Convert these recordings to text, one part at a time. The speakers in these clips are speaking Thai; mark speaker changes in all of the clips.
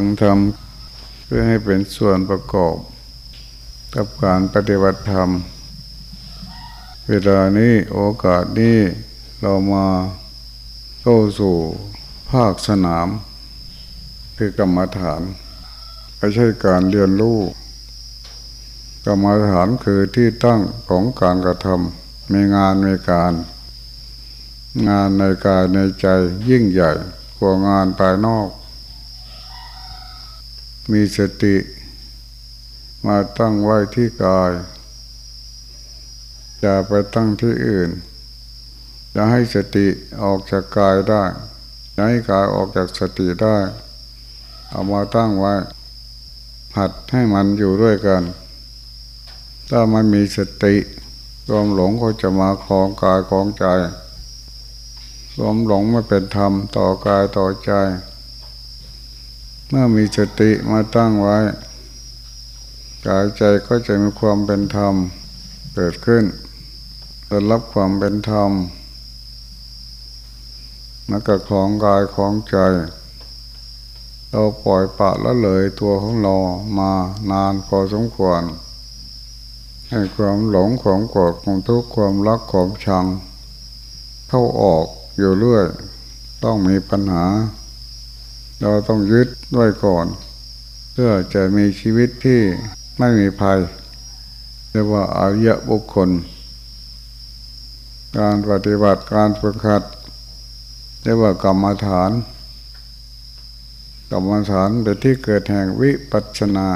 Speaker 1: ังธรรมเพื่อให้เป็นส่วนประกอบกับการปฏิบัติธรรม เวลานี้โอกาสนี้เรามาเข้าสู่ภาคสนาม คือกรรมฐานไม่ใช่การเรียนรู้กรรมฐานคือที่ตั้งของการกระทำมีงานมีการ งานในกายในใจยิ่งใหญ่กว่างานภายนอก มีสติ มาตั้งไว้ที่กาย อย่าไปตั้งที่อื่นจะให้สติออกจากกายได้จะให้กายออกจากสติได้ เอามาตั้งไว้หัดให้มันอยู่ด้วยกัน ถ้ามันมีสติความหลงก็จะมาคลองกายคลองใจความหลงไม่เป็นธรรมต่อกายต่อใจ เมื่อมีสติมาตั้งไว้กายใจก็จะมีความเป็นธรรมเกิดขึ้นได้รับความเป็นธรรมแล้วก็ของกายของใจ เราปล่อยปะละเลยตัวของเรามานานพอสมควร ให้ความหลงของโกรธของทุกข์ความรักของชัง เข้าออกอยู่เรื่อย ต้องมีปัญหา เราต้องยึดด้วยก่อน เพื่อจะมีชีวิตที่ไม่มีภัยเรียกว่าอายะบุคคล การปฏิบัติการฝึกหัดเรียกว่ากรรมฐานกรรมฐานเป็นที่เกิดแห่งวิปัสนา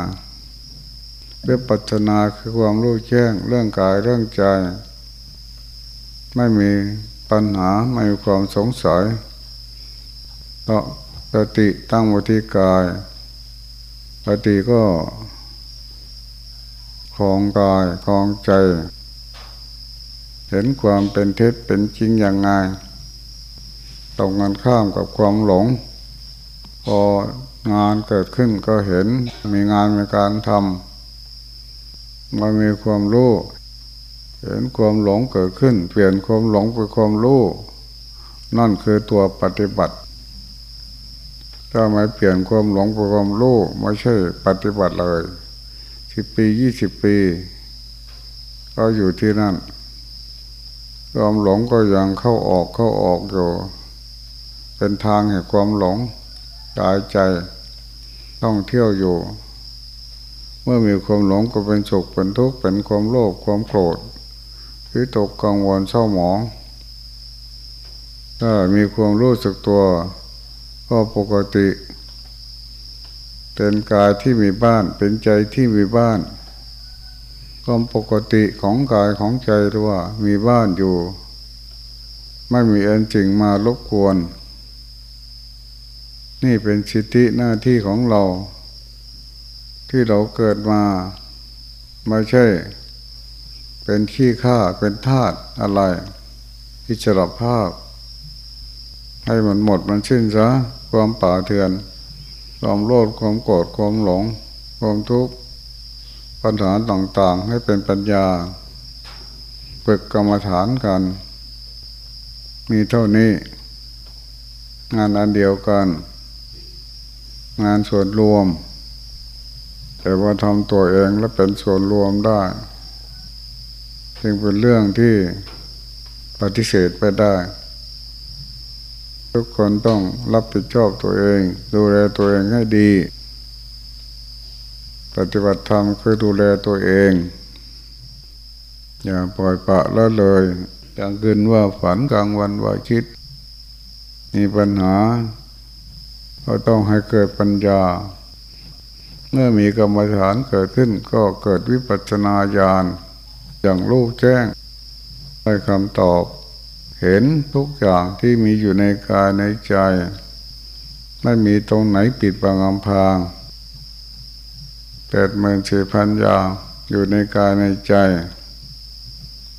Speaker 1: วิปัสนาคือความรู้แจ้งเรื่องกายเรื่องใจ ไม่มีปัญหาไม่มีความสงสัยเพราะ สติตั้งวิธีกายสติก็ของกายของใจ เห็นความเป็นเท็จเป็นจริงอย่างไงตรงกันข้ามกับความหลง พองานเกิดขึ้นก็เห็นมีงานมีการทำมันมีความรู้ เห็นความหลงเกิดขึ้น เปลี่ยนความหลงเป็นความรู้ นั่นคือตัวปฏิบัติ ถ้าไม่เปลี่ยนความหลงเป็นความรู้ไม่ใช่ปฏิบัติเลยสิบปียี่สิบปี ก็อยู่ที่นั่นความหลงก็ยังเข้าออกเข้าออกอยู่ เป็นทางแห่งความหลงกายใจต้องเที่ยวอยู่ เมื่อมีความหลงก็เป็นสุขเป็นทุกข์เป็นความโลภความโกรธวิตกกังวลเศร้าหมองถ้ามีความรู้สึกตัว ก็ปกติ เป็นกายที่มีบ้าน เป็นใจที่มีบ้านความปกติของกายของใจหรือว่ามีบ้านอยู่ ไม่มีอันจริงมารบกวน นี่เป็นสิทธิหน้าที่ของเรา ที่เราเกิดมา ไม่ใช่ เป็นขี้ข้าเป็นทาตอะไร ที่จะรับภาพ ให้มันหมดมันสิ้นซะ ความป่าเถื่อน ความโลภความโกรธความหลง ความทุกข์ปัญหาต่างๆ ให้เป็นปัญญาฝึกกรรมฐานกัน มีเท่านี้ งานอันเดียวกัน งานส่วนรวม แต่ว่าทำตัวเองแล้วเป็นส่วนรวมได้จึงเป็นเรื่องที่ปฏิเสธไปได้ ทุกคนต้องรับผิดชอบตัวเอง ดูแลตัวเองให้ดี ปฏิบัติธรรมคือดูแลตัวเอง อย่าปล่อยปะละเลยกลางคืนว่าฝันกลางวันว่าคิด มีปัญหาเราต้องให้เกิดปัญญา เมื่อมีกรรมฐานเกิดขึ้นก็เกิดวิปัสสนาญาณอย่างรู้แจ้งได้คำตอบ เห็นทุกอย่างที่มีอยู่ในกายในใจ ไม่มีตรงไหนปิดบังอำพางแปดหมื่นสี่พันอย่างอยู่ในกายในใจ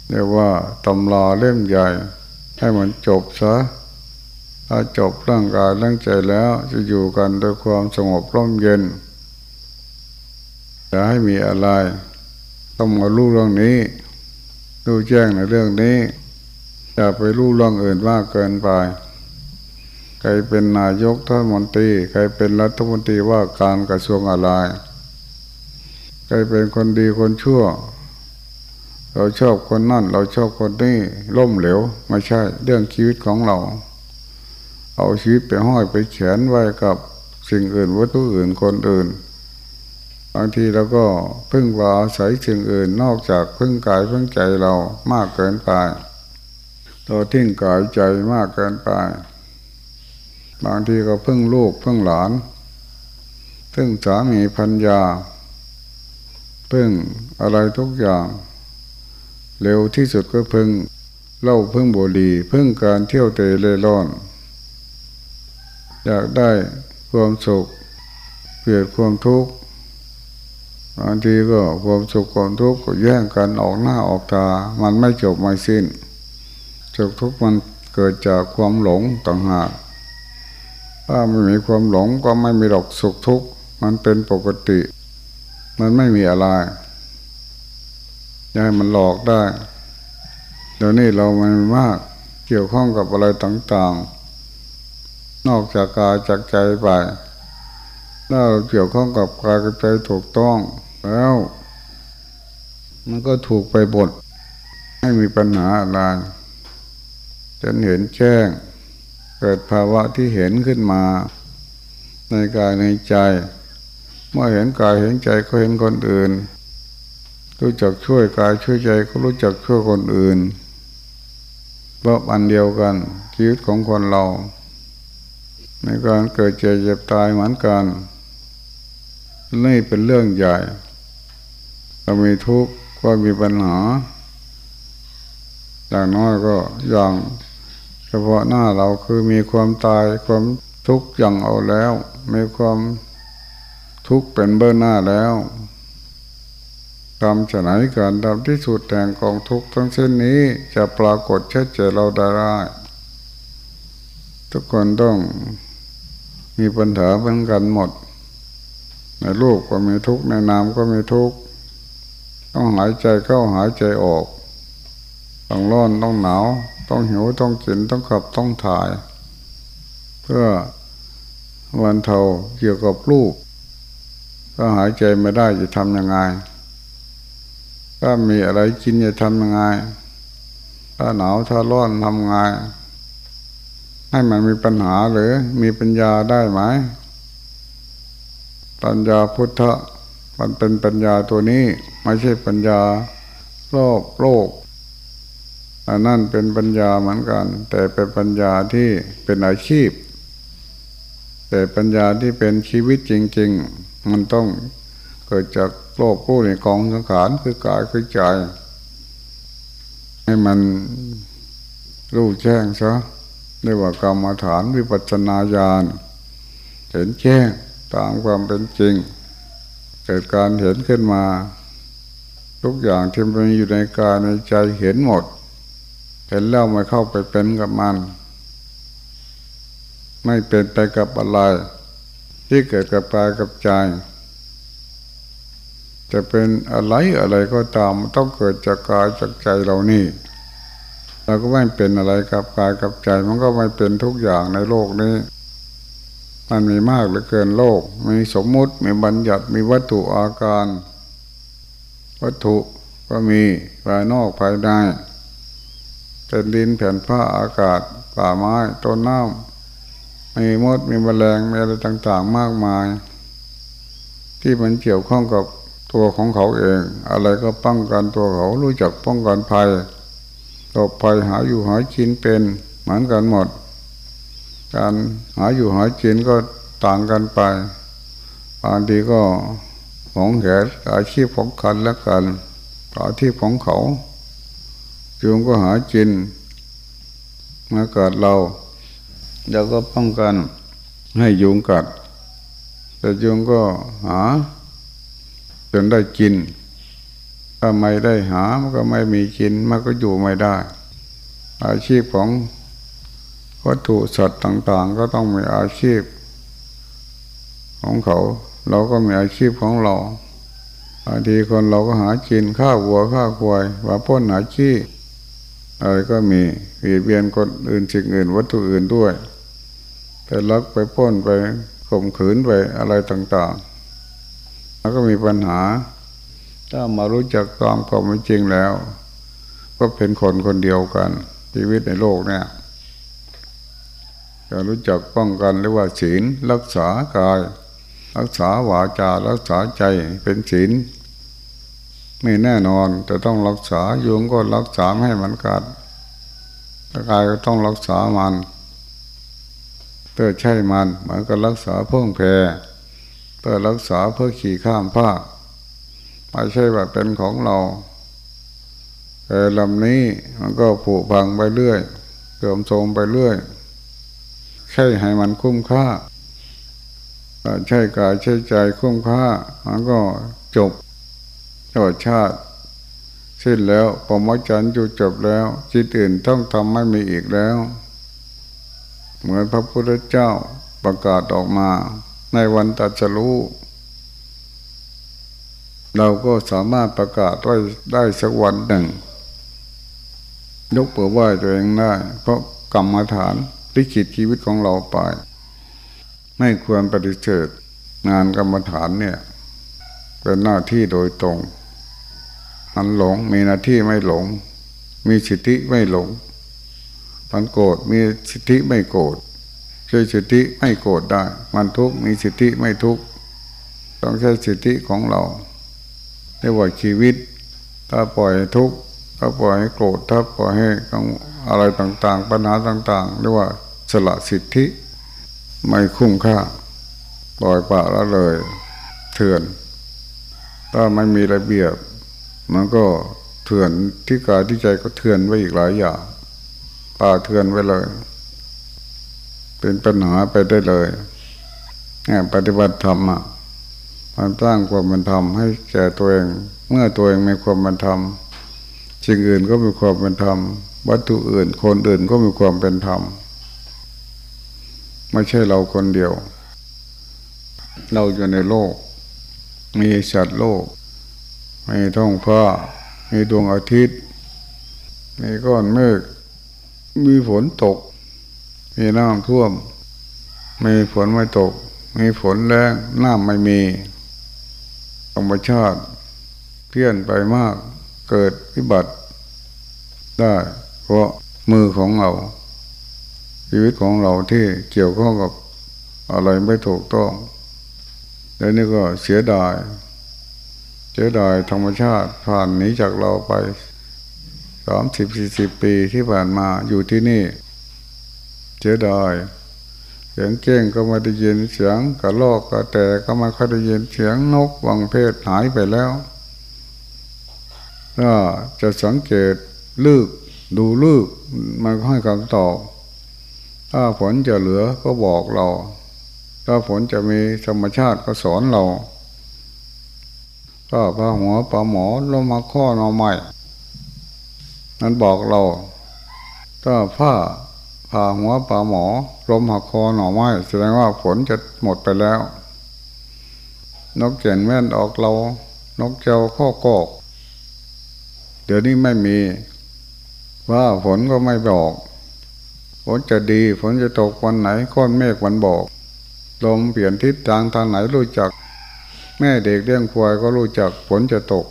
Speaker 1: เรียกว่าตำราเล่มใหญ่ ให้มันจบซะถ้าจบร่างกายร่างใจแล้วจะอยู่กันโดยความสงบร่มเย็นจะให้มีอะไร ต้องมารู้เรื่องนี้รู้แจ้งในเรื่องนี้ อย่าไปรู้เรื่องอื่นมากเกินไปกครเป็นนายกรัฐมนตรี ใครเป็นรัฐมนตรีว่าการกระทรวงอะไร ใครเป็นคนดีคนชั่ว เราชอบคนนั่น เราชอบคนนี้ล่มเหลวไม่ใช่ เรื่องชีวิตของเรา เอาชีวิตไปห้อยไปเขียนไว้กับสิ่งอื่นวัตถุอื่นคนอื่นบางทีเราก็พึ่งว่าอาศัยสิ่งอื่นนอกจากพึ่งกายพึ่งใจเรามากเกินไป เราทิ้งกายใจมากเกินไป บางทีก็พึ่งลูกพึ่งหลานพึ่งสามีพัญญาพึ่งอะไรทุกอย่าง เร็วที่สุดก็พึ่งเล่าพึ่งบุหรี่พึ่งการเที่ยวเตะเล่ร่อน อยากได้ความสุขเปลี่ยนความทุกข์บางทีก็ความสุขความทุกข์ก็แย่งกันออกหน้าออกตา มันไม่จบไม่สิ้น สุขทุกข์มันเกิดจากความหลงต่างหากถ้าไม่มีความหลงก็ไม่มีหรอกสุขทุกข์มันเป็นปกติ มันไม่มีอะไรยายมันหลอกได้เดี๋ยวนี้เรามันมากเกี่ยวข้องกับอะไรต่างๆ นอกจากกายจากใจไปถ้าเราเกี่ยวข้องกับกายกับใจถูกต้องแล้ว มันก็ถูกไปบทไม่มีปัญหาอะไร จนเห็นแจ้ง เกิดภาวะที่เห็นขึ้นมา ในกายในใจ เมื่อเห็นกายเห็นใจก็เห็นคนอื่น รู้จักช่วยกายช่วยใจก็รู้จักช่วยคนอื่นเพราะอันเดียวกันชีวิตของคนเรา ในการเกิดเจ็บเจ็บตายเหมือนกันนี่เป็นเรื่องใหญ่เรามีทุกข์ก็มีปัญหาอย่างน้อยก็อย่าง พาะหน้าเราคือมีความตายความทุกข์อย่างเอาแล้ว มีความทุกข์เป็นเบื้องหน้าแล้วทำจะไหนการทำที่สุดแต่งกองทุกข์ทั้งเส้นนี้จะปรากฏชัดเจนเราได้ ทุกคนต้องมีปัญหาเหมือนกันหมด ในรูปก็มีทุกข์ในนามก็มีทุกข์ต้องหายใจเข้าหายใจออก ต้องร้อนต้องหนาว ต้องหิวต้องกินต้องขับต้องถ่าย เพื่อวันเทาเกี่ยวกับลูกก็หายใจไม่ได้จะทำยังไง ถ้ามีอะไรกินจะทำยังไง ถ้าหนาวถ้าร้อนทำไง ให้มันมีปัญหาหรือมีปัญญาได้ไหมปัญญาพุทธมันเป็นปัญญาตัวนี้ ไม่ใช่ปัญญาโลกโลก อันนั่นเป็นปัญญาเหมือนกัน แต่เป็นปัญญาที่เป็นอาชีพ แต่ปัญญาที่เป็นชีวิตจริง ๆ มันต้องเกิดจากโลกผู้ในกองสังขารคือกายคือใจ ให้มันรู้แจ้งซะเรียกว่ากรรมฐานวิปัสสนาญาณเห็นแจ้งตามความเป็นจริง เกิดการเห็นขึ้นมา ทุกอย่างที่มันอยู่ในกายในใจเห็นหมด เห็นแล้วไม่เข้าไปเป็นกับมัน ไม่เป็นไปกับอะไร ที่เกิดกับกายกับใจ จะเป็นอะไรอะไรก็ตามต้องเกิดจากกายจากใจเรานี่เราก็ไม่เป็นอะไรกับกายกับใจ มันก็ไม่เป็นทุกอย่างในโลกนี้ มันมีมากเหลือเกินโลก มีสมมุติมีบัญญัติมีวัตถุอาการ วัตถุก็มีภายนอกภายใน เป็นดินแผ่นผ้าอากาศป่าไม้ต้นน้ำมีมดมีแมลงมีอะไรต่างๆมากมาย ที่มันเกี่ยวข้องกับตัวของเขาเอง อะไรก็ป้องกันตัวเขารู้จักป้องกันภัยตบภัยหาอยู่หากินเป็นเหมือนกันหมด การหาอยู่หากินก็ต่างกันไปบางทีก็ของแขนอาชีพของกันและกันอาชีพของเขา ยุงก็หากินมากัดเราเราก็ป้องกันให้ยุงกัด แต่ยุงก็หา จนได้กินถ้าไม่ได้หามันก็ไม่มีกินมันก็อยู่ไม่ได้ อาชีพของวัตถุสัตว์ต่างๆ ก็ต้องมีอาชีพ ของเขา เราก็มีอาชีพของเราบางทีคนเราก็หากินข้าววัวข้าวควายว่าพ้นหาชีพ อะไรก็มีเบียดเบียนคนอื่นสิ่งอื่น วัตถุอื่นด้วยไปลักไปป้นไปข่มขืนไปอะไรต่าง ๆ แล้วก็มีปัญหา ถ้ามารู้จักตามความจริงแล้ว ก็เป็นคนคนเดียวกันชีวิตในโลกเนี่ยจะรู้จักป้องกันเรียกว่าศีลรักษากาย รักษาวาจารักษาใจเป็นศีล ม่แน่นอนจะต้องรักษายุงก็รักษาให้มันกัดร่างกายก็ต้องรักษามันเพื่อใช่มันมันก็รักษาเพื่อแพรเพื่อรักษาเพื่อขี่ข้ามภาคไม่ใช่ว่าเป็นของเราแต่ลำนี้มันก็ผุพังไปเรื่อยเติมโทมไปเรื่อยใช่ให้มันคุ้มค่าใช่กายใช่ใจคุ้มค่ามันก็จบ จบชาติสิ้นแล้วปมจันทร์อยู่จบแล้วจิตอื่นต้องทำไม่มีอีกแล้ว เหมือนพระพุทธเจ้าประกาศออกมาในวันตัดสรู้เราก็สามารถประกาศไว้ได้สักวันหนึ่ง ยกเปิดไหวตัวเองได้ เพราะกรรมฐานที่ขีดชีวิตของเราไป ไม่ควรปฏิเสธงานกรรมฐานเนี่ย เป็นหน้าที่โดยตรง มันหลงมีหน้าที่ไม่หลง มีสิทธิไม่หลงมันโกรธมีสิทธิไม่โกรธใช้สิทธิไม่โกรธได้ มันทุกข์มีสิทธิไม่ทุกข์ต้องใช้สิทธิของเราเรียกว่าชีวิต ถ้าปล่อยทุกข์ถ้าปล่อยให้โกรธถ้าปล่อยให้อะไรต่างๆ ปัญหาต่างๆเรียกว่าสละสิทธิไม่คุ้มค่าปล่อยปะละเลย เถื่อน ถ้าไม่มีระเบียบ มันก็เถื่อนที่กายที่ใจก็เถื่อนไว้อีกหลายอย่างป่าเถื่อนไว้เลย เป็นปัญหาไปได้เลยเนี่ยปฏิบัติธรรมอะมันสร้างความมันธรรมให้แก่ตัวเอง เมื่อตัวเองมีความมันธรรมสิ่งอื่นก็มีความเป็นธรรม วัตถุอื่น คนอื่นก็มีความเป็นธรรมไม่ใช่เราคนเดียว เราอยู่ในโลก มีสัตว์โลก มีท้องฟ้า มีดวงอาทิตย์ มีก้อนเมฆ มีฝนตก มีน้ำท่วม มีฝนไม่ตก มีฝนแรงน้ำไม่มีธรรมชาติเพี้ยนไปมาก เกิดวิบัติ ได้เพราะมือของเรา ชีวิตของเราที่เกี่ยวข้องกับอะไรไม่ถูกต้อง แล้วนี่ก็เสียดาย เจอดายธรรมชาติผ่านหนีจากเราไปสามสิบสี่สิบปีที่ผ่านมาอยู่ที่นี่ เจอดายเสียงเก้งก็ไม่ได้ยินเสียงกระลอกกระแตก็ไม่ค่อยได้ยินเสียงนกวังเพศหายไปแล้วถ้าจะสังเกตลึกดูลึกมันก็ให้คำตอบ ถ้าฝนจะเหลือก็บอกเรา ถ้าฝนจะมีธรรมชาติก็สอนเรา ก็พาหัวปลาหมอลงมาข้อเราใหม่นั้นบอกเราถ้าผ้าผ่าหัวปลาหมอลมหักคอหน่อไม้แสดงว่าฝนจะหมดไปแล้ว นกเก่นแม่นออกเรา นกเจ้าข้อกอก เดี๋ยวนี้ไม่มี ว่าฝนก็ไม่บอกฝนจะดีฝนจะตกวันไหนก้อนเมฆวันบอก ลมเปลี่ยนทิศทางทางไหนรู้จัก แม่เด็กเลี้ยงควายก็รู้จักฝนจะตก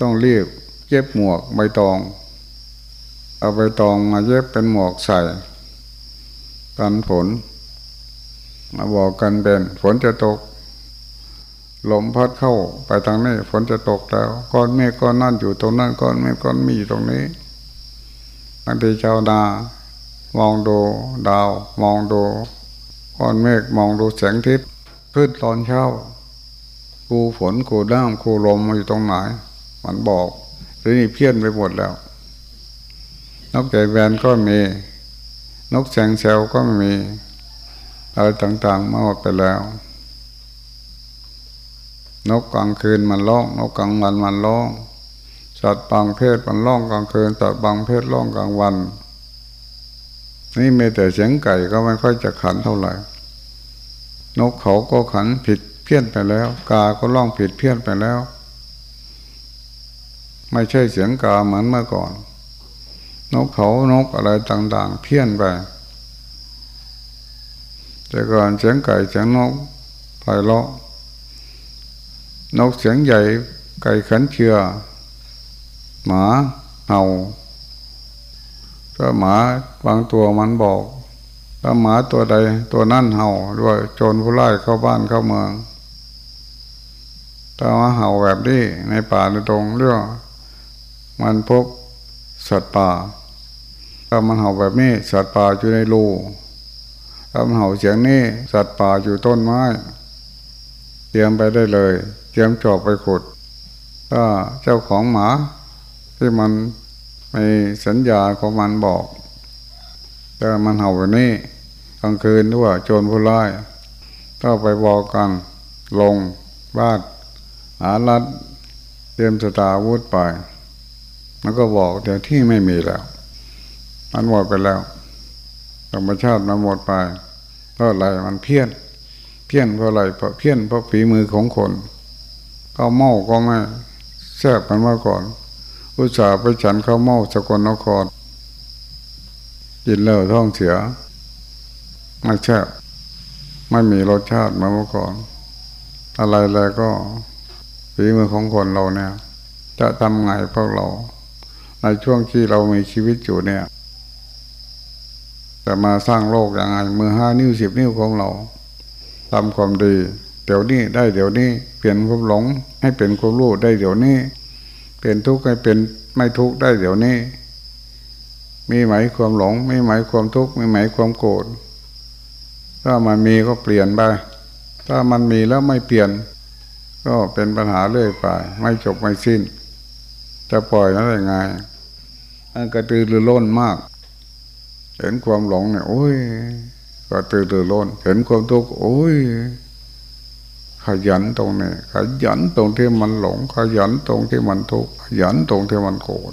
Speaker 1: ต้องรีบเย็บหมวกใบตอง เอาใบตองมาเย็บเป็นหมวกใส่ กันฝนมาบอกกันเป็นฝนจะตกลมพัดเข้าไปทางนี้ฝนจะตกแล้วก้อนเมฆก้อนนั่นอยู่ตรงนั้นก้อนเมฆก้อนมีอยู่ตรงนี้บางทีชาวนามองดูดาว มองดูก้อนเมฆมองดูแสงทิศขึ้นตอนเช้า กูฝนกูน้ำกูลมมาอยู่ตรงไหน มันบอกทีนี้เพี้ยนไปหมดแล้ว นกไก่แวนก็มี นกแสงเซลก็มีอะไรต่างๆมาหมดไปแล้ว นกกลางคืนมันร้อง นกกลางวันมันร้อง สัตว์บางเพศมันร้องกลางคืน สัตว์บางเพศร้องกลางวัน นี่มีแต่เสียงไก่ก็ไม่ค่อยจะขันเท่าไหร่ นกเขาก็ขันผิด พี้ยนไปแล้ว กาก็ล่องผิดเพี้ยนไปแล้ว ไม่ใช่เสียงกาเหมือนเมื่อก่อน นกเขานกอะไรต่าง ๆ เพี้ยนไปแต่ก่อนเสียงไก่เสียงนกไพเราะนกเสียงใหญ่ไก่ขันเชือหมาเห่าถ้าหมาบางตัวมันบอกถ้าหมาตัวใดตัวนั่นเห่าด้วยโจรผู้ร้ายเข้าบ้านเข้าเมือง ถ้ามาเห่าแบบนี้ในป่าในตรงเรื่องมันพบสัตว์ป่า ถ้ามันเห่าแบบนี้สัตว์ป่าอยู่ในรูถ้ามันเห่าเสียงนี้สัตว์ป่าอยู่ต้นไม้ เตรียมไปได้เลย เตรียมจอบไปขุด ถ้าเจ้าของหมาที่มันไม่สัญญาของมันบอกแต่มันเห่าแบบนี้กลางคืนด้วยโจรผู้ร้ายก็ไปบอกกันลงบ้าน หาลัดเตรียมสตาวุธไป มันก็บอกเดี๋ยวที่ไม่มีแล้ว มันหมดไปแล้วธรรมชาติมันหมดไป เพราะอะไรมันเพี้ยน เพี้ยนเพราะอะไรเพราะเพี้ยนเพราะฝีมือของคนข้าวเมาก็ไม่แซ่บกันมาก่อน อุตส่าห์ไปฉันข้าวเมาสกลนครกินแล้วท้องเสียไม่แซ่บไม่มีรสชาติมาเมื่อก่อน อะไรอะไรก็ ฝีมือของคนเราเนี่ย จะทำไงพวกเรา ในช่วงที่เรามีชีวิตอยู่เนี่ย จะมาสร้างโลกยังไงมือห้านิ้วสิบนิ้วของเราทำความดี เดี๋ยวนี้ได้เดี๋ยวนี้ เปลี่ยนความหลง ให้เป็นความรู้ได้เดี๋ยวนี้ เปลี่ยนทุกข์ให้เป็นไม่ทุกข์ได้เดี๋ยวนี้ มีไหมความหลง มีไหมความทุกข์มีไหมความโกรธถ้ามันมีก็เปลี่ยนไป ถ้ามันมีแล้วไม่เปลี่ยน ก็เป็นปัญหาเรื่อยไป ไม่จบไม่สิ้น จะปล่อยนั้นได้ไงมันกระตือรือร้นมาก เห็นความหลงเนี่ยโอ้ยก็ตื่นตื่นร้น เห็นความทุกข์โอ้ยขยันตรงนี้ขยันตรงที่มันหลง ขยันตรงที่มันทุกข์ขยันตรงที่มันโกรธ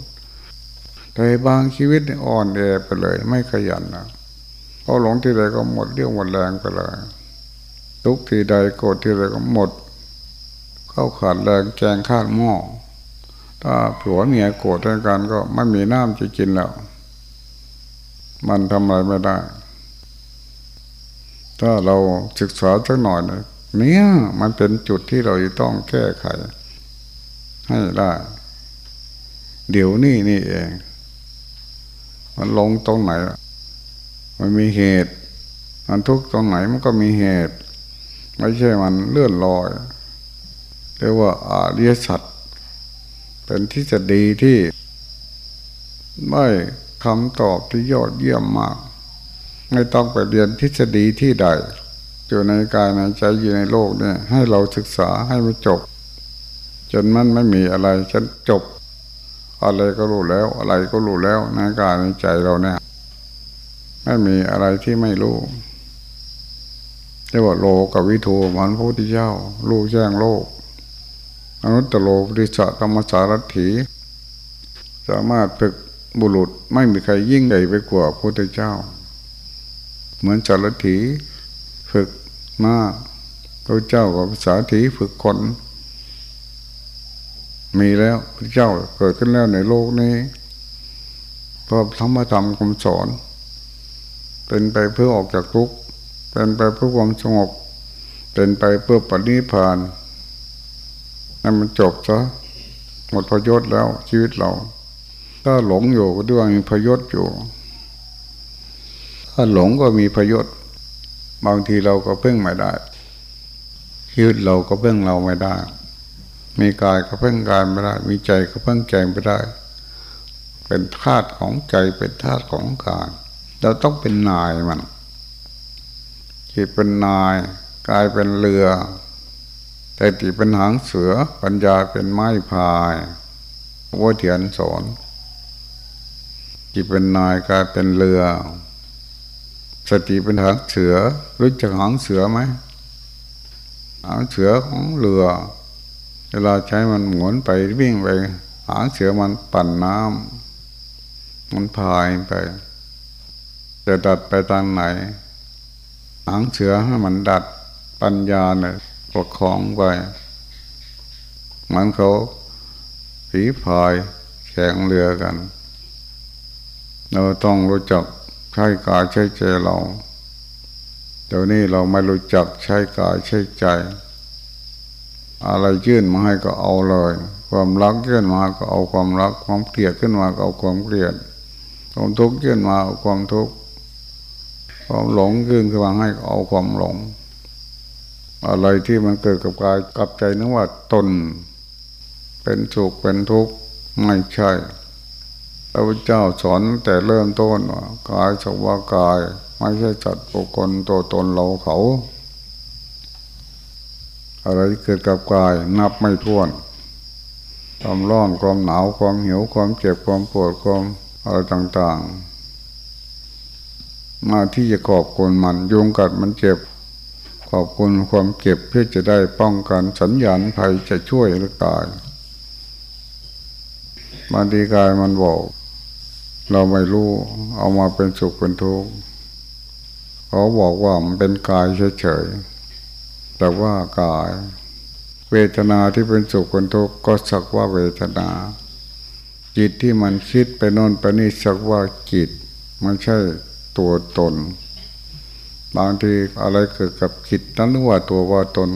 Speaker 1: แต่บางชีวิตอ่อนแอไปเลย ไม่ขยันนะพอหลงที่ใดก็หมดเรี่ยวหมดแรงไปเลยทุกทีใดโกรธที่ใดก็หมด เข้าขาดแรงแจงข้างหม้อถ้าผัวเมียโกรธกันก็ไม่มีน้ำจะกินแล้ว มันทำอะไรไม่ได้ ถ้าเราศึกษาสักหน่อยเนี่ยเนี่ยมันเป็นจุดที่เราจะต้องแก้ไข ให้ได้เดี๋ยวนี้นี่เอง มันลงตรงไหน มันมีเหตุ มันทุกตรงไหนมันก็มีเหตุ ไม่ใช่มันเลื่อนลอย เรียกว่าอาเรียสัตเป็นที่จะดีที่ไม่คำตอบที่ยอดเยี่ยมมาก ไม่ต้องไปเรียนทฤษฎีที่ใด อยู่ในกายในใจอยู่ในโลกเนี่ยให้เราศึกษาให้มันจบ จนมันไม่มีอะไรฉันจบ อะไรก็รู้แล้วอะไรก็รู้แล้วในกายในใจเราเนี่ยไม่มีอะไรที่ไม่รู้เรียกว่าโลกกับวิทูมันพระพุทธเจ้ารู้แจ้งโลก อนุตตโลปฏิสัธรรมสารถี สามารถฝึกบุรุษไม่มีใครยิ่งใหญ่ไปกว่าพระพุทธเจ้า เหมือนจารถีฝึกมาพระเจ้ากับภาษาถีฝึกคน มีแล้วพระเจ้าเกิดขึ้นแล้วในโลกนี้เพราะธรรมธรรมคำสอน เป็นไปเพื่อออกจากทุกข์เป็นไปเพื่อความสงบเป็นไปเพื่อปฏิพานธ นั่นมันจบซะหมดประโยชน์แล้ว ชีวิตเรา ถ้าหลงอยู่ก็ด้วยมีพยศอยู่ ถ้าหลงก็มีพยศบางทีเราก็เพ่งไม่ได้ชีวิตเราก็เพ่งเราไม่ได้ มีกายก็เพ่งกายไม่ได้ มีใจก็เพ่งใจไม่ได้ เป็นธาตุของใจเป็นธาตุของกายเราต้องเป็นนายมันจิตเป็นนายกายเป็นเรือ แต่ติเป็นหางเสือปัญญาเป็นไม้พายว่าเถียนสอนจิตเป็นนายกลายเป็นเรือ สติเป็นหางเสือรู้จักหางเสือไหมหางเสือของเรือ เวลาใช้มันหมุนไปวิ่งไป หางเสือมันปั่นน้ำมันพายไป จะดัดไปทางไหน หางเสือให้มันดัดปัญญาเนี่ย ประคองไปมันเขาผีพายแข่งเรือกัน เราต้องรู้จักใช้กายใช้ใจเราเดี๋ยวนี้เราไม่รู้จักใช้กายใช้ใจ อะไรยื่นมาให้ก็เอาเลย ความรักยื่นมาก็เอาความรัก ความเกลียดขึ้นมาก็เอาความเกลียดความทุกข์ยื่นมาเอาความทุกข์ความหลงยื่นขึ้นมาให้ก็เอาความหลง อะไรที่มันเกิดกับกายกับใจนึกว่าตน เป็นสุขเป็นทุกข์ไม่ใช่พระพุทธเจ้าสอนแต่เริ่มต้นว่ากายสักว่ากาย ไม่ใช่จัดบุคคลตัวตนเราเขา อะไรเกิดกับกายนับไม่ถ้วนความร้อนความหนาวความหิวความเจ็บความปวดความอะไรต่าง ๆ มาที่จะขอบคุณมันยุงกัดมันเจ็บ ขอบคุณความเจ็บเพื่อจะได้ป้องกันสัญญาณภัยจะช่วยหรือตายบางทีกายมันบอก เราไม่รู้เอามาเป็นสุขเป็นทุกข์เขาบอกว่ามันเป็นกายเฉยๆแต่ว่ากาย เวทนาที่เป็นสุขเป็นทุกข์ก็สักว่าเวทนา จิตที่มันคิดไปโน่นไปนี่สักว่าจิตไม่ใช่ตัวตน บางทีอะไรเกิดกับจิตนั้นนึกว่าตัวว่าตน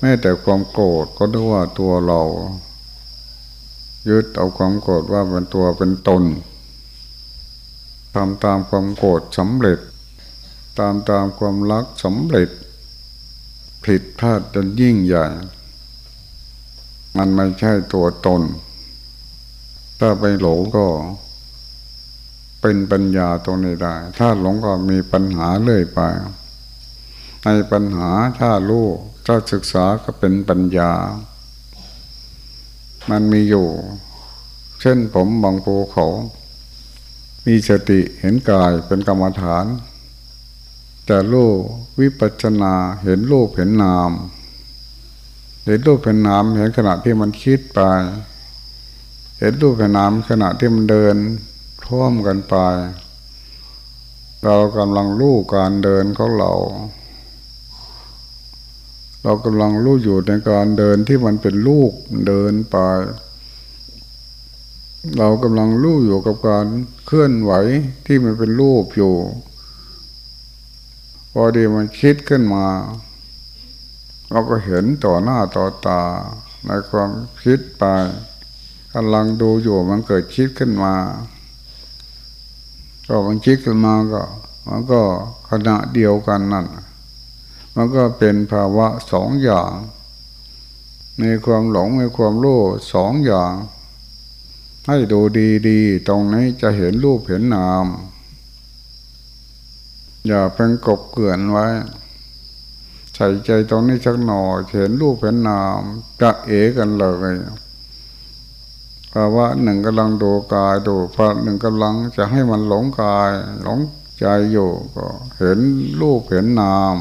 Speaker 1: แม้แต่ความโกรธก็นึกว่าตัวเรา ยึดเอาความโกรธว่าเป็นตัวเป็นตนทำตามความโกรธสำเร็จ ตามตามความรักสำเร็จ ผิดพลาดจนยิ่งใหญ่มันไม่ใช่ตัวตน ถ้าไปหลงก็ เป็นปัญญาตรงนี้ได้ ถ้าหลงก็มีปัญหาเรื่อยไป ในปัญหาถ้ารู้ถ้าศึกษาก็เป็นปัญญา มันมีอยู่ เช่นผมบางภูเขา มีสติเห็นกายเป็นกรรมฐานแต่รูปวิปัชนาเห็นรูปเห็นนามเห็นรูปเห็นนามเห็นขณะที่มันคิดไป เห็นรูปเห็นนามขณะที่มันเดิน ท่วมกันไป เรากำลังรู้การเดินของเรา เรากำลังรู้อยู่ในการเดินที่มันเป็นลูกเดินไป เรากำลังรู้อยู่กับการเคลื่อนไหวที่มันเป็นรูปอยู่ พอดีมันคิดขึ้นมา เราก็เห็นต่อหน้าต่อตาในความคิดไปกำลังดูอยู่มันเกิดคิดขึ้นมา ก็มันคิดขึ้นมาก็ มันก็ขณะเดียวกันนั่นมันก็เป็นภาวะสองอย่าง ในความหลงในความรู้สองอย่าง ให้ดูดีๆ ตรงนี้จะเห็นรูปเห็นนาม อย่าเพ่งกบเกลื่อนไว้ ใส่ใจตรงนี้สักหน่อยเห็นรูปเห็นนามจะเอกันเลย ภาวะหนึ่งกำลังดูกายดูภาวะหนึ่งกำลังจะให้มันหลงกายหลงใจอยู่ก็เห็นรูปเห็นนาม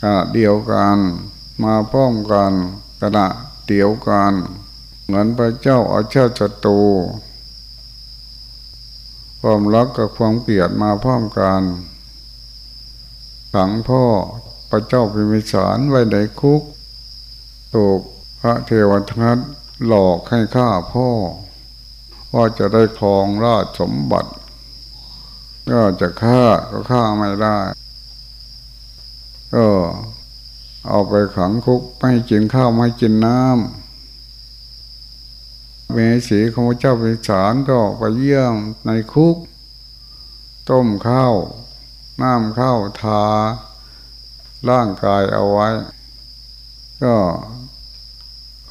Speaker 1: ขณะเดียวกันมาพร้อมกันขณะเดียวกันเหมือนพระเจ้าอาชาติศัตรูความรักกับความเกลียดมาพร้อมกันขังพ่อพระเจ้าพิมิสารไว้ในคุกถูกพระเทวทัต หลอกให้ฆ่าพ่อ ว่าจะได้ครองราชสมบัติ ก็จะฆ่าก็ฆ่าไม่ได้ก็เอาไปขังคุกไม่ให้กินข้าวไม่ให้กินน้ำเมสีของพระเจ้าพิสารก็ไปเยี่ยมในคุก ต้มข้าวน้ำข้าวทา ร่างกายเอาไว้ ก็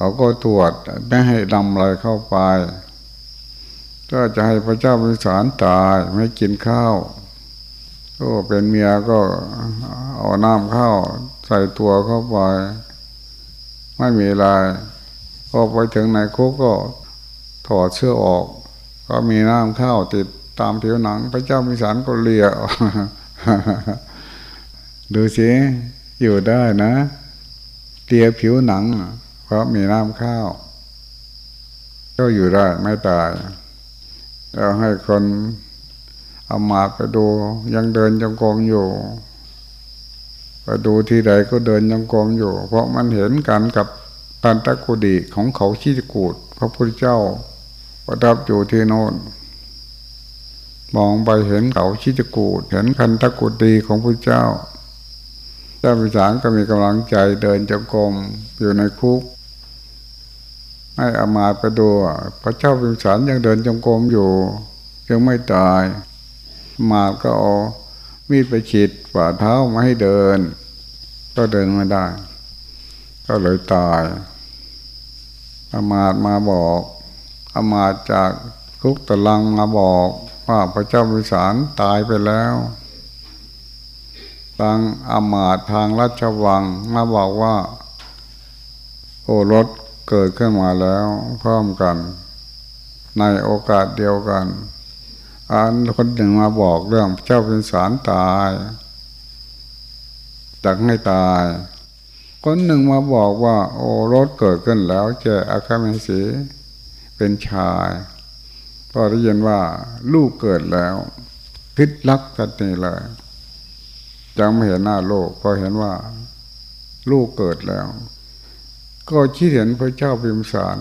Speaker 1: เขาก็ตรวจไม่ให้ดำอะไรเข้าไปก็จะให้พระเจ้าพิสารตายไม่กินข้าวก็เป็นเมียก็เอาน้ำข้าวใส่ตัวเข้าไปไม่มีอะไรพอไปถึงไหนคุกก็ถอดเสื้อออก ก็มีน้ำข้าวติดตามผิวหนัง พระเจ้ามิสารก็เลียดูสิอยู่ได้นะเลียผิวหนัง เพราะมีน้ำข้าว ก็อยู่ได้ไม่ตายเราให้คนเอามาไปดู ยังเดินจงกรมอยู่ไปดูที่ใดก็เดินจงกรมอยู่ เพราะมันเห็นกันกับตันตะกุดีของเขาชิจกูด พระพุทธเจ้าประทับอยู่ที่โน่นมองไปเห็นเขาชิจกูดเห็นคันตะกุดีของพระเจ้าเจ้าพิสารก็มีกำลังใจเดินจงกรมอยู่ในคุก ให้อามาตไปดูพระเจ้าพิสารยังเดินจงกรมอยู่ยังไม่ตาย มาก็เอามีดไปฉีดฝ่าเท้ามาให้เดิน ก็เดินไม่ได้ ก็เลยตาย อามาตมาบอกอามาตจากคุกตะลังมาบอกว่าพระเจ้าพิสารตายไปแล้วทางอามาตทางราชวังมาบอกว่า โอรส เกิดขึ้นมาแล้วพร้อมกัน ในโอกาสเดียวกัน อันคนหนึ่งมาบอกเรื่องเจ้าเป็นสารตายจักให้ตาย คนหนึ่งมาบอกว่า โอรสเกิดขึ้นแล้วเจออาคาเมสีเป็นชายพอได้ยินว่าลูกเกิดแล้วพิษลักกันนี่เลยยังไม่เห็นหน้าโลกพอเห็นว่า ลูกเกิดแล้ว ก็คิดเห็นพระเจ้าพิมสาร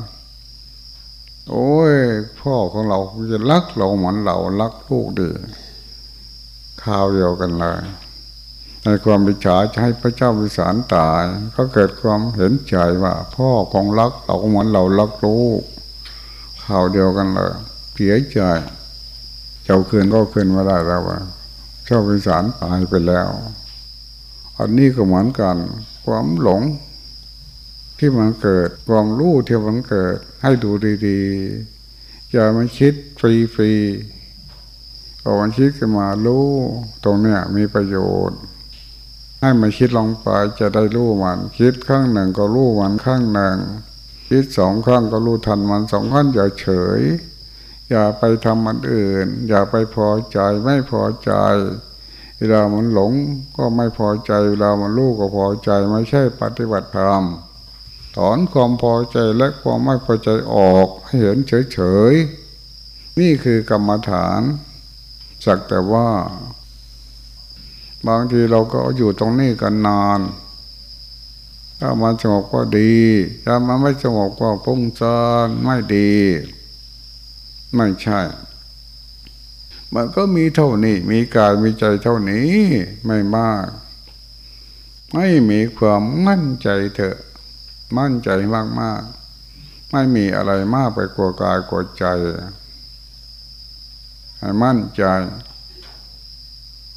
Speaker 1: โอ้ย พ่อของเราจะรักเราเหมือนเรารักลูกดีข่าวเดียวกันเลยในความบิจฉาจะให้พระเจ้าพิสารตาย ก็เกิดความเห็นใจว่า พ่อของรักเราเหมือนเรารักลูกข่าวเดียวกันเลยเสียใจเจ้าคืนก็คืนมาได้แล้วว่าเจ้าพิสารตายไปแล้ว อันนี้ก็เหมือนกัน ความหลง ที่มันเกิดความรู้ที่มันเกิด ให้ดูดีๆอย่ามาคิดฟรีๆพอมันคิดขึ้นมารู้ ตรงเนี้ยมีประโยชน์ ให้มันคิดลงไปจะได้รู้มัน คิดข้างหนึ่งก็รู้มันข้างหนึ่งคิดสองข้างก็รู้ทันมันสองข้างอย่าเฉย อย่าไปทำมันอื่น อย่าไปพอใจไม่พอใจเวลามันหลงก็ไม่พอใจเวลามันรู้ก็พอใจไม่ใช่ปฏิบัติธรรม ถอนความพอใจและความไม่พอใจออกให้เห็นเฉยๆ นี่คือกรรมฐาน สักแต่ว่า บางทีเราก็อยู่ตรงนี้กันนาน ถ้ามันสงบก็ดี ถ้ามันไม่สงบก็พุ่งซ่านไม่ดี ไม่ใช่ มันก็มีเท่านี้ มีกายมีใจเท่านี้ไม่มาก ไม่มีความมั่นใจเถอะ มั่นใจมากมากไม่มีอะไรมากไปกว่ากายกว่าใจให้มั่นใจ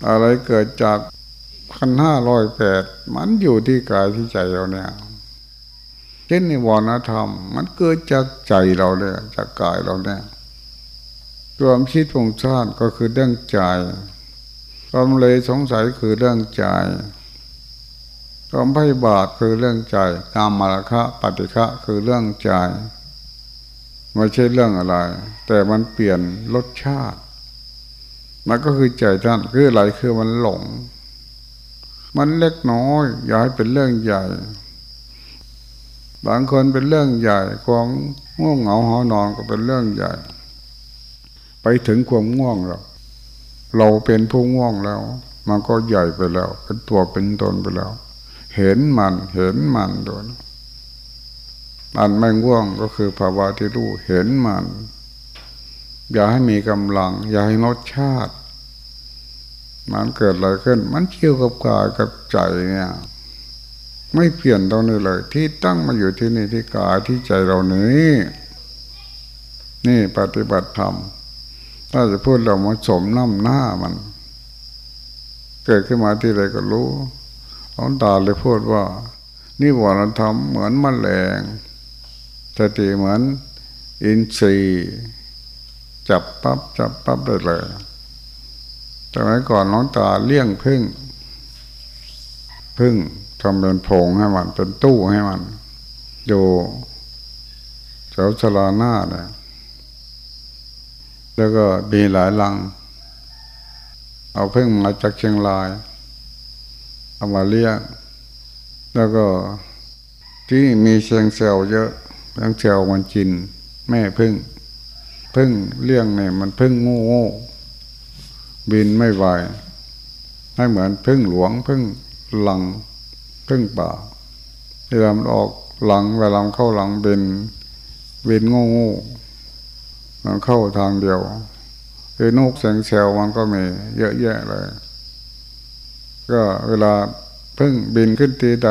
Speaker 1: อะไรเกิดจากพันห้าร้อยแปดมันอยู่ที่กายที่ใจเราเนี่ยเช่นในวรณธรรม มันเกิดจากใจเราเลยจากกายเราเนี่ยความคิดผงชาติก็คือเรื่องใจความเลยสงสัยคือเรื่องใจ ความพยาบาทคือเรื่องใจกามมารคะปฏิฆะคือเรื่องใจไม่ใช่เรื่องอะไร แต่มันเปลี่ยนรสชาติ มันก็คือใจท่านคืออะไรคือมันหลง มันเล็กน้อย อย่าให้เป็นเรื่องใหญ่ บางคนเป็นเรื่องใหญ่ความง่วงเหงาหอนอนก็เป็นเรื่องใหญ่ ไปถึงความง่วงแล้วเราเป็นผู้ง่วงแล้ว มันก็ใหญ่ไปแล้ว เป็นตัวเป็นตนไปแล้ว เห็นมันเห็นมันโดนอันไม่ง่วงก็คือภาวะที่รู้เห็นมัน อย่าให้มีกำลัง อย่าให้รสชาติ มันเกิดอะไรขึ้น มันเกี่ยวกับกายกับใจเนี่ย ไม่เปลี่ยนตรงนี้เลย ที่ตั้งมาอยู่ที่นี่ที่กายที่ใจเรานี้ นี่ปฏิบัติธรรม ถ้าจะพูดเรามาสมน้ำหน้ามัน เกิดขึ้นมาที่ใดก็รู้ หลวงตาเลยพูดว่านี่วรธรรมเหมือนมแมลงสติเหมือนอินทรีย์จับปับ๊บจับปั๊บได้เลยสมัยก่อนน้องตาเลี้ยงพึ่ง พึ่งทำเป็นผงให้มัน เป็นตู้ให้มัน อยู่แถวชลาหน้าเนี่ยแล้วก็มีหลายลัง เอาพึ่งมาจากเชียงราย เอามาเลี้ยงแล้วก็ที่มีเชียงเซลเยอะเชียงเซลมันกิน แม่พึ่ง พึ่งเลี้ยงเนี่ยมันพึ่งงูบินไม่ไหวให้เหมือนพึ่งหลวงพึ่งหลังพึ่งป่าเวลามันออกหลังเวลาเข้าหลังบินบินงูงูมันเข้าทางเดียวคือนกแสงเซลมันก็มีเยอะแยะเลย ก็เวลาพึ่งบินขึ้นทีใด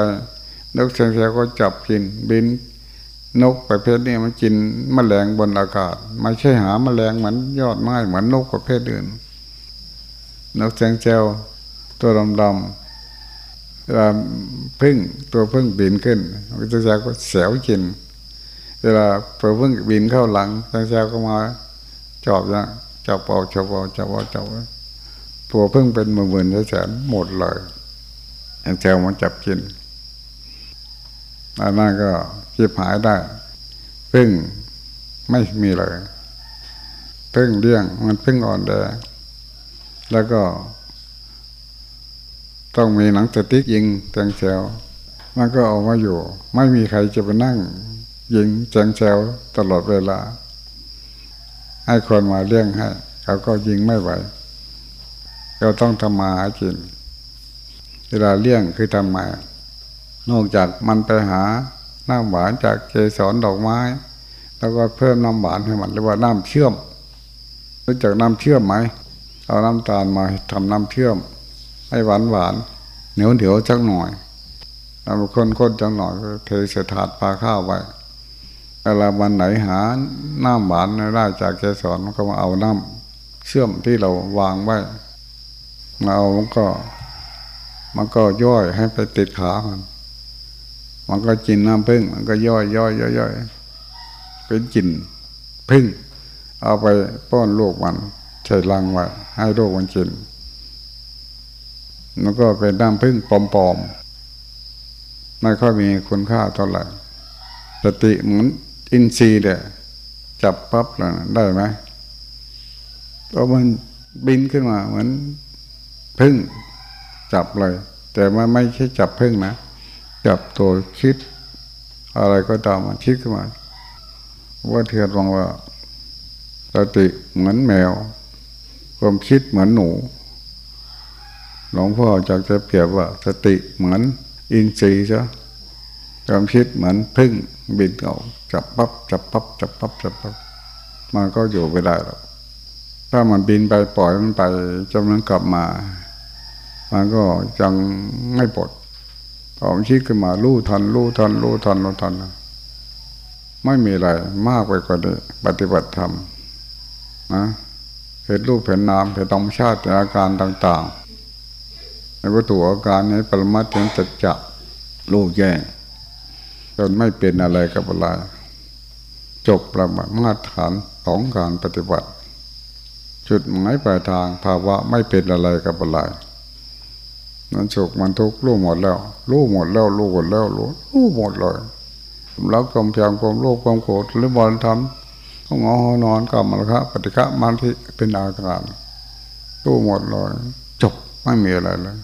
Speaker 1: นกแซวก็จับกินบิน นกประเภทนี้มันกินมแมลงบนอากาศ ไม่ใช่หาแมลงเหมือนยอดไม้เหมือนนกประเภทอื่น นกแซวตัวดำๆเวลาพึ่งตัวพึ่งบินขึ้นนกแซวๆก็แสวกิน เวลาตัวพึ่งบินเข้าหลังแซวก็มาจอบนะจับเอาจับเอาจับเอาจับเอา ตัวพึ่งเป็นหมื่นๆแสนหมดเลยแซวมันจับกินอันนั้นก็จิบหายได้ พึ่งไม่มีเลย พึ่งเลี้ยงมันพึ่งอ่อนแอแล้วก็ ต้องมีหนังสติ๊กยิงแจงแซวมันก็ออกมาอยู่ ไม่มีใครจะไปนั่ง ยิงแจงแซวตลอดเวลา ให้คนมาเลี้ยงให้ เขาก็ยิงไม่ไหว เราต้องทำมาหากิน เวลาเลี้ยงคือทำมานอกจากมันไปหาน้ำหวานจากเกสรดอกไม้ แล้วก็เพิ่มน้ำหวานให้มันเรียกว่าน้ำเชื่อมรู้จักน้ำเชื่อมไหมเอาน้ำตาลมาทำน้ำเชื่อม ให้หวานหวานเหนียวเหนียวจักหน่อยเอาคนคนจักหน่อยเทใส่ถาดปลาข้าวไว้เวลาวันไหนหาน้ำหวานได้จากเกสรมันก็มาเอาน้ำเชื่อมที่เราวางไว้ มาเอามันก็ มันก็ย่อยให้ไปติดขามัน มันก็กินน้ำพึ่ง มันก็ย่อยย่อยย่อยย่อยเป็นกินพึ่ง เอาไปป้อนลูกมันใช้ลังไว้ให้ลูกมันกินมันก็เป็นน้ำพึ่งปลอมๆไม่ค่อยมีคุณค่าเท่าไหร่สติเหมือนอินทรีย์เดียจับปั๊บแล้วได้ไหมเพราะมันบินขึ้นมาเหมือน พึ่งจับเลย แต่มันไม่ใช่จับพึ่งนะจับตัวคิด อะไรก็ตามมันคิดขึ้นมาว่าเทียนวังว่าสติเหมือนแมว ความคิดเหมือนหนูหลวงพ่อจากจะเปรียบว่า สติเหมือนอินทรีย์ใช่ความคิดเหมือนพึ่งบินเอาจับปับ๊บจับปับ๊บจับปับ๊บจับปับ๊บมันก็อยู่ไม่ได้หรอกถ้ามันบินไปปล่อยมันไปจนมันกลับมา มันก็ยังไม่ปลดความคิดขึ้นมาลู่ทันลู่ทันลู่ทันลู่ทันไม่มีอะไรมากไปกว่านี้ปฏิบัติธรรมนะเห็นรูปเห็นนามเห็นธรรมชาติอาการต่างๆในวัตถุอาการนี้ปรมาถึงจัดจับลูกแย่จนไม่เป็นอะไรกับอะไรจบประมามาตรฐานของการปฏิบัติ จุดหมายปลายทางภาวะไม่เป็นอะไรกับอะไร มันสุขมันทุกข์รู้หมดแล้ว รู้หมดแล้ว รู้หมดแล้ว รู้รู้หมดเลยแล้วกำเพียงความโลภความโกรธหรือบอลทำต้องอนอนกรรมละครับปฏิฆะมันที่เป็นอาการรู้หมดเลยจบไม่มีอะไรเลย